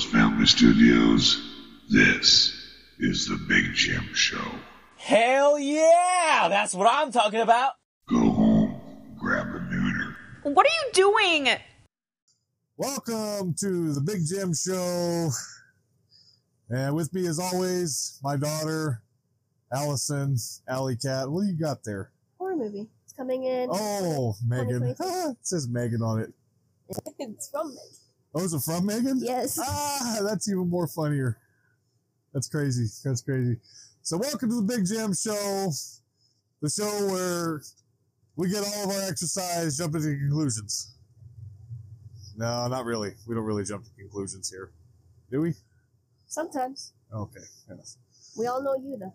Rose Family Studios. This is the Big Jim Show. Hell yeah! That's what I'm talking about! Go home, grab a nooner. What are you doing? Welcome to the Big Jim Show. And with me, as always, my daughter, Allison, Alley Cat. What do you got there? horror movie. It's coming in. Oh, Megan. 2022. it says Megan on it. it's from Megan. Oh, is it from Megan? Yes. Ah, that's even more funnier. That's crazy. That's crazy. So, welcome to the Big Jim Show, the show where we get all of our exercise, jump into conclusions. No, not really. We don't really jump to conclusions here, do we? Sometimes. Okay. Yes. We all know you though.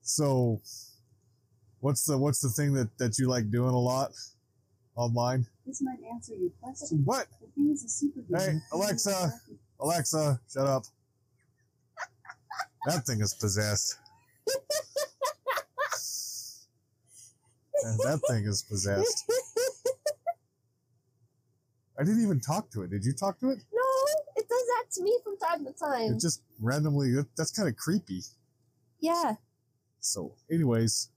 So, what's the what's the thing that that you like doing a lot online? This might answer your question. What? The thing is a super Hey, Alexa. Alexa, shut up. That thing is possessed. That thing is possessed. I didn't even talk to it. Did you talk to it? no, it does that to me from time to time. It just randomly, that's kind of creepy. yeah. So, anyways,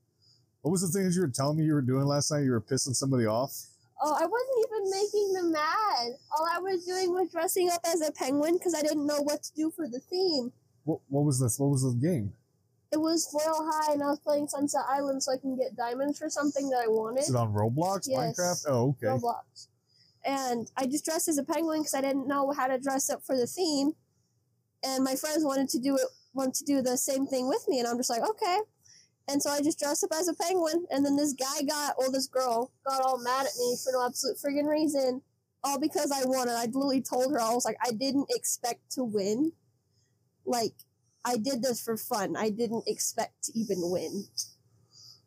what was the thing that you were telling me you were doing last night? You were pissing somebody off. Oh, I wasn't even making them mad. All I was doing was dressing up as a penguin because I didn't know what to do for the theme. What, what was this? What was the game? It was Royal High, and I was playing Sunset Island so I can get diamonds for something that I wanted. Is it on Roblox, Yes. Minecraft? Oh, okay. Roblox. And I just dressed as a penguin because I didn't know how to dress up for the theme. And my friends wanted to do it, wanted to do the same thing with me, and I'm just like, okay. And so I just dressed up as a penguin, and then this guy got, well, this girl got all mad at me for no absolute friggin' reason, all because I won. And I literally told her, I was like, I didn't expect to win. Like, I did this for fun. I didn't expect to even win.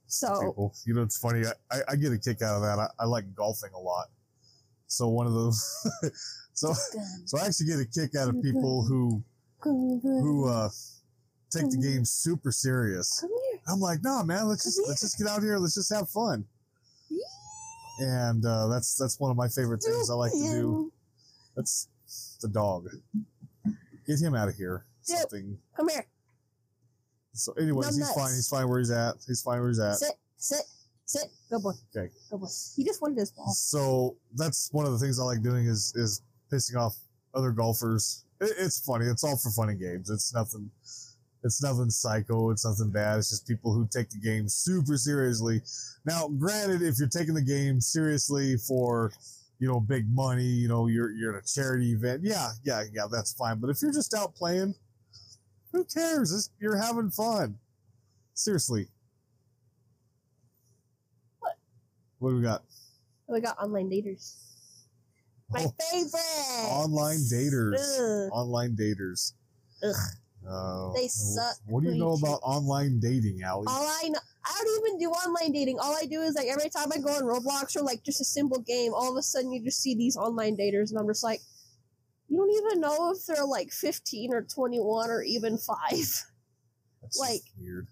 So, people. You know, it's funny. I, I, I get a kick out of that. I, I like golfing a lot. So one of those. so so I actually get a kick out of people who who uh, take the game super serious. I'm like, nah, man. Let's just let's just get out here. Let's just have fun. And uh, that's that's one of my favorite things I like to do. That's the dog. Get him out of here. Something. Come here. So, anyways, he's Numbnuts. fine. He's fine where he's at. He's fine where he's at. Sit, sit, sit. Good boy. Okay. Good boy. He just wanted his ball. So that's one of the things I like doing is is pissing off other golfers. It, it's funny. It's all for funny games. It's nothing. It's nothing psycho. It's nothing bad. It's just people who take the game super seriously. Now, granted, if you're taking the game seriously for, you know, big money, you know, you're you're at a charity event. Yeah, yeah, yeah. That's fine. But if you're just out playing, who cares? It's, you're having fun. Seriously. What? What do we got? We got online daters. My Oh. favorite. Online daters. Ugh. Online daters. Ugh. Uh, They suck. What do you know about online dating, Allie? All I know, I don't even do online dating. All I do is like every time I go on Roblox or like just a simple game, all of a sudden you just see these online daters, and I'm just like, you don't even know if they're like 15 or 21 or even five. That's like- weird.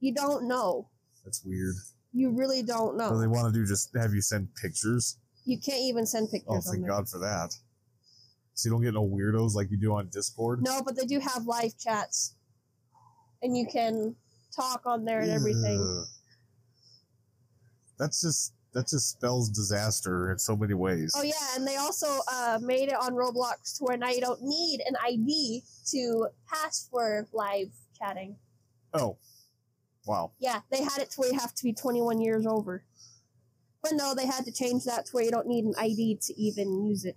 You don't know. That's weird. You really don't know. So they want to do just have you send pictures. You can't even send Oh, pictures on thank. God for that. So you don't get no weirdos like you do on Discord. No, but they do have live chats, and you can talk on there and everything. Ugh. That's just that just spells disaster in so many ways. Oh yeah, and they also uh, made it on Roblox to where now you don't need an ID to pass for live chatting. Oh, wow. Yeah, they had it to where you have to be 21 years over. But no, they had to change that to where you don't need an ID to even use it.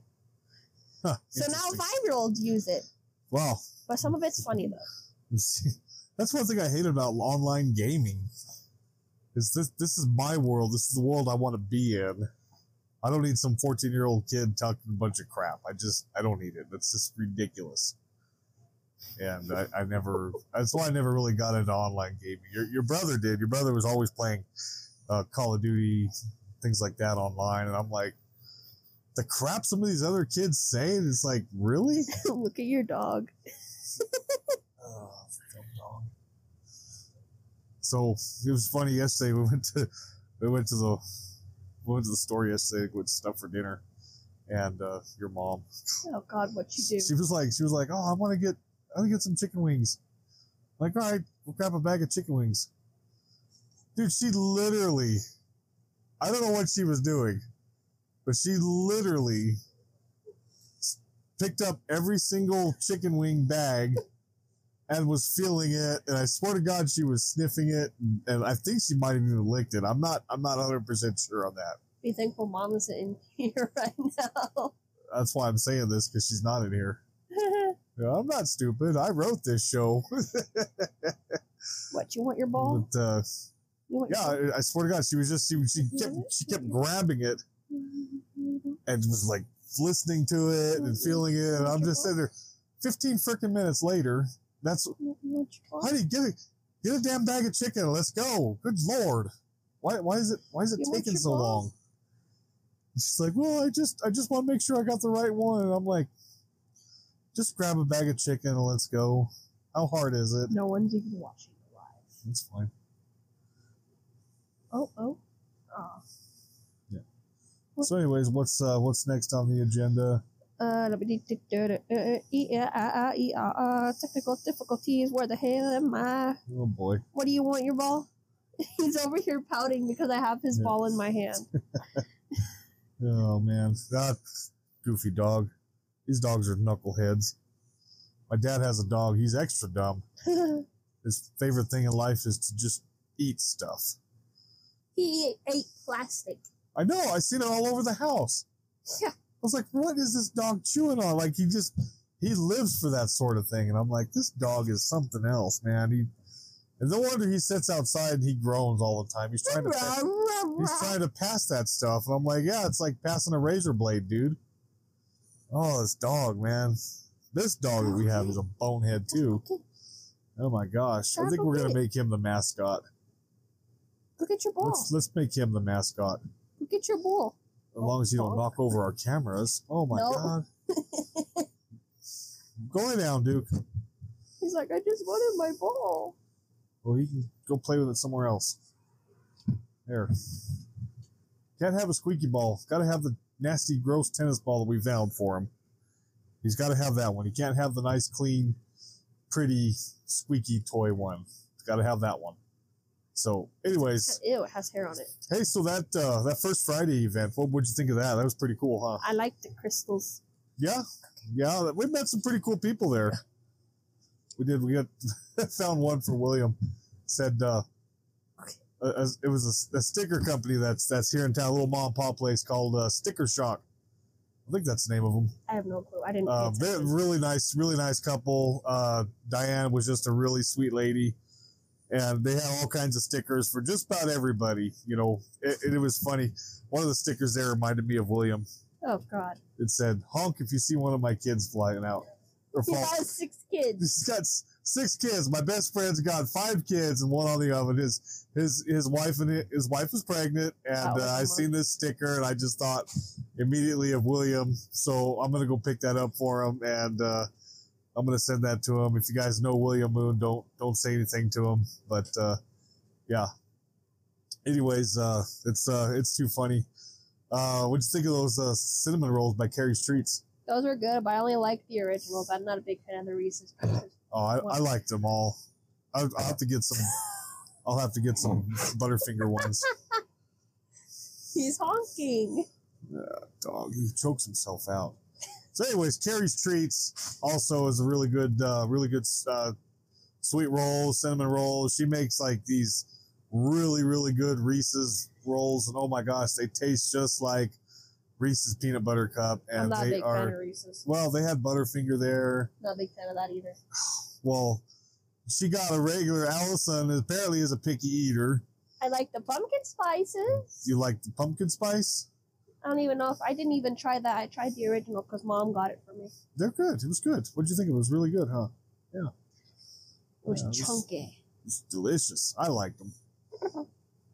Huh, So now five year olds use it. wow. But some of it's funny though. That's one thing I hate about online gaming. Is this this is my world. This is the world I want to be in. I don't need some 14 year old kid talking a bunch of crap. I just I don't need it. That's just ridiculous. And I, I never that's why I never really got into online gaming. Your your brother did. Your brother was always playing uh, Call of Duty, things like that online, and I'm like, the crap some of these other kids say, it's like, really? Look at your dog. Oh, dumb dog. So it was funny yesterday. We went to we went to the we went to the store yesterday with stuff for dinner, and uh, your mom. Oh God, what you do? She was like, she was like, oh, I want to get, I want to get some chicken wings. I'm like, all right, we'll grab a bag of chicken wings. Dude, she literally, I don't know what she was doing, but she literally picked up every single chicken wing bag and was feeling it. And I swear to God, she was sniffing it, and, and I think she might have even licked it. I'm not, I'm not 100 percent sure on that. Be thankful mom isn't in here right now. That's why I'm saying this because she's not in here. I'm not stupid. I wrote this show. what you want your ball? But uh, You want yeah, your I, I swear to God, she was just she she kept she kept grabbing it ball? And was like listening to it and mm-hmm. feeling it, and I'm just sitting there. Fifteen freaking minutes later, that's You want your honey, get a get a damn bag of chicken. and Let's go. Good lord, why why is it why is it taking so long? And She's like, well, I just I just want to make sure I got the right one, and I'm like, just grab a bag of chicken and let's go. How hard is it? No one's even watching the live. It's fine. Oh, oh. Oh. So, anyways, what's uh what's next on the agenda? Uh, technical difficulties. Where the hell am I? Oh boy. What do you want your ball? He's over here pouting because I have his Yeah. ball in my hand. Oh man, that goofy dog. These dogs are knuckleheads. My dad has a dog. He's extra dumb. His favorite thing in life is to just eat stuff. he ate plastic. I know. I seen it all over the house. Yeah. I was like, what is this dog chewing on? Like he just he lives for that sort of thing. And I'm like, this dog is something else, man. He and no wonder he sits outside and he groans all the time. He's trying to pa- he's trying to pass that stuff. And I'm like, yeah, it's like passing a razor blade, dude. Oh, this dog, man. This dog that we have is a bonehead too. Oh my gosh. I think we're gonna make him the mascot. Look at your ball. Let's let's make him the mascot. At your ball. As long as you don't knock over our cameras. Oh my No. god. Go lay down, Duke. He's like, I just wanted my ball. Well, you can go play with it somewhere else. There. Can't have a squeaky ball. Got to have the nasty, gross tennis ball that we found for him. He's got to have that one. He can't have the nice, clean, pretty, squeaky toy one. He's got to have that one. So, anyways, Ew, it has hair on it. hey, so that uh, that first Friday event, what would you think of that? That was pretty cool, huh? I liked the crystals. Yeah, yeah, we met some pretty cool people there. We did. We got found one for William. Said uh, uh, as- it was a, a sticker company that's that's here in town, a little mom and pop place called uh, Sticker Shock. I think that's the name of them. I have no clue. I didn't. Uh, they're really nice, really nice couple. Uh, Diane was just a really sweet lady, and they had all kinds of stickers for just about everybody. You know, it, it was funny. One of the stickers there reminded me of William. oh God. It said, "Honk if you see one of my kids flying out." Or He fall. has six kids. He's got six kids. My best friend's got five kids and one on the oven. His his his wife and his wife is pregnant, and uh, I seen this sticker and I just thought immediately of William. So I'm gonna go pick that up for him, and uh, I'm gonna send that to him. If you guys know William Moon, don't don't say anything to him. But uh, yeah. Anyways, uh, it's uh, it's too funny. Uh, what'd you think of those uh, cinnamon rolls by Carrie's Treats? Those were good, but I only like the originals. I'm not a big fan of the Reese's Pieces. Oh, I, I liked them all. I'll, I'll have to get some. I'll have to get some Butterfinger ones. He's honking. Yeah, dog, he chokes himself out. So, anyways, Carrie's Treats also is a really good, uh, really good uh, sweet rolls, cinnamon rolls. She makes like these really, really good Reese's rolls, and oh my gosh, they taste just like Reese's peanut butter cup, and they big fan of are. Reese's. Well, they had Butterfinger there. Not a big fan of that either. Well, she got a regular. Allison apparently is a picky eater. I like the pumpkin spices. You like the pumpkin spice? I don't even know if I didn't even try that. I tried the original because mom got it for me. They're good. It was good. What did you think? It was really good, huh? Yeah. It was Yeah, it was- chunky. It's delicious. I liked them.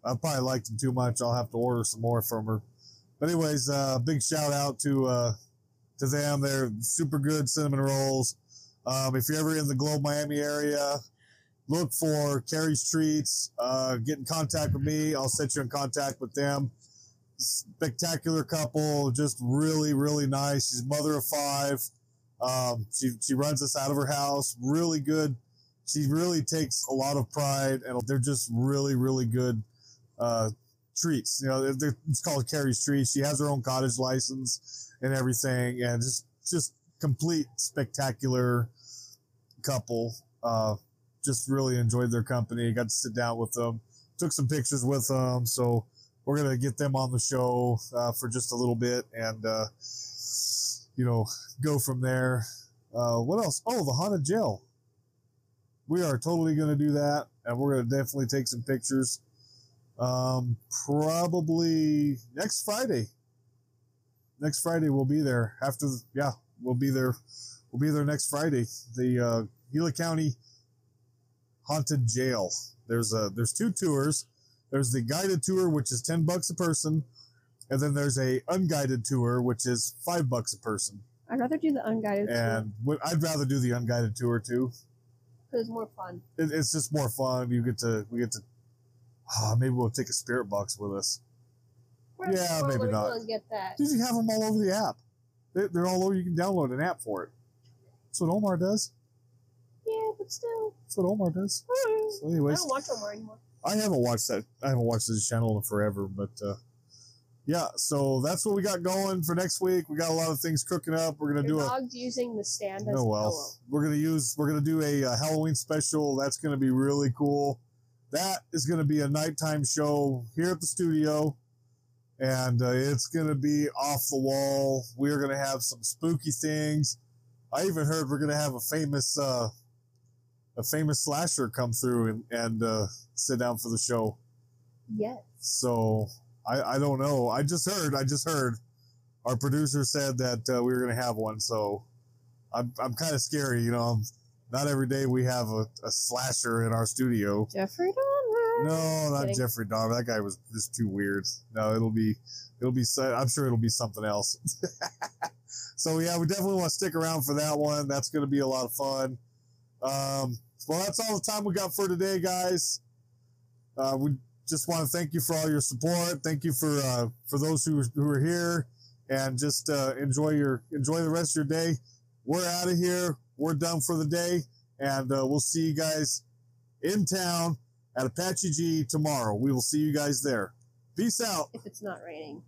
I probably liked them too much. I'll have to order some more from her. But anyways, uh, big shout out to uh, to them. They're super good cinnamon rolls. Um, if you're ever in the Globe Miami area, look for Carrie's Treats. Uh, get in contact with me. I'll set you in contact with them. Spectacular couple, just really, really nice. She's mother of five. Um, she she runs us out of her house. Really good. She really takes a lot of pride, and they're just really, really good uh, treats. You know, it's called Carrie's Treats. She has her own cottage license and everything, and just just complete spectacular couple. Uh, just really enjoyed their company. Got to sit down with them, took some pictures with them. So we're gonna get them on the show uh, for just a little bit, and uh, you know, go from there. Uh, what else? Oh, the haunted jail. We are totally gonna do that, and we're gonna definitely take some pictures. Um, probably next Friday. Next Friday we'll be there. After, the, yeah, we'll be there. We'll be there next Friday. The uh, Gila County Haunted Jail. There's a there's two tours. There's the guided tour, which is ten bucks a person, and then there's a unguided tour, which is five bucks a person. I'd rather do the unguided And what I'd rather do the unguided tour too. because it's more fun. It, it's just more fun. You get to we get to. ah, maybe we'll take a spirit box with us. Where's Yeah, maybe not. get that? Dude, you have them all over the app. They, they're all over. You can download an app for it. That's what Omar does. Yeah, but still. That's what Omar does. So, anyways. I don't watch Omar anymore. I haven't watched that. I haven't watched this channel in forever, but uh, yeah. So that's what we got going for next week. We got a lot of things cooking up. We're gonna Your do a. dog's using the stand as Oh well, pillow. we're gonna use. We're gonna do a, uh Halloween special. That's gonna be really cool. That is gonna be a nighttime show here at the studio, and uh, it's gonna be off the wall. We're gonna have some spooky things. I even heard we're gonna have a famous, uh, a famous slasher come through and and uh, sit down for the show. Yes. So I, I don't know. I just heard. I just heard. Our producer said that uh, we were going to have one. So I'm I'm kind of scary. You know, not every day we have a, a slasher in our studio. Jeffrey Dahmer. No, not Kidding. Jeffrey Dahmer. That guy was just too weird. No, it'll be it'll be. I'm sure it'll be something else. so yeah, we definitely want to stick around for that one. That's going to be a lot of fun. Um, well, that's all the time we got for today, guys. Uh, we just want to thank you for all your support. Thank you for uh, for those who who are here, and just uh, enjoy your enjoy the rest of your day. We're out of here. We're done for the day, and uh, we'll see you guys in town at Apache Jii tomorrow. We will see you guys there. Peace out. If it's not raining.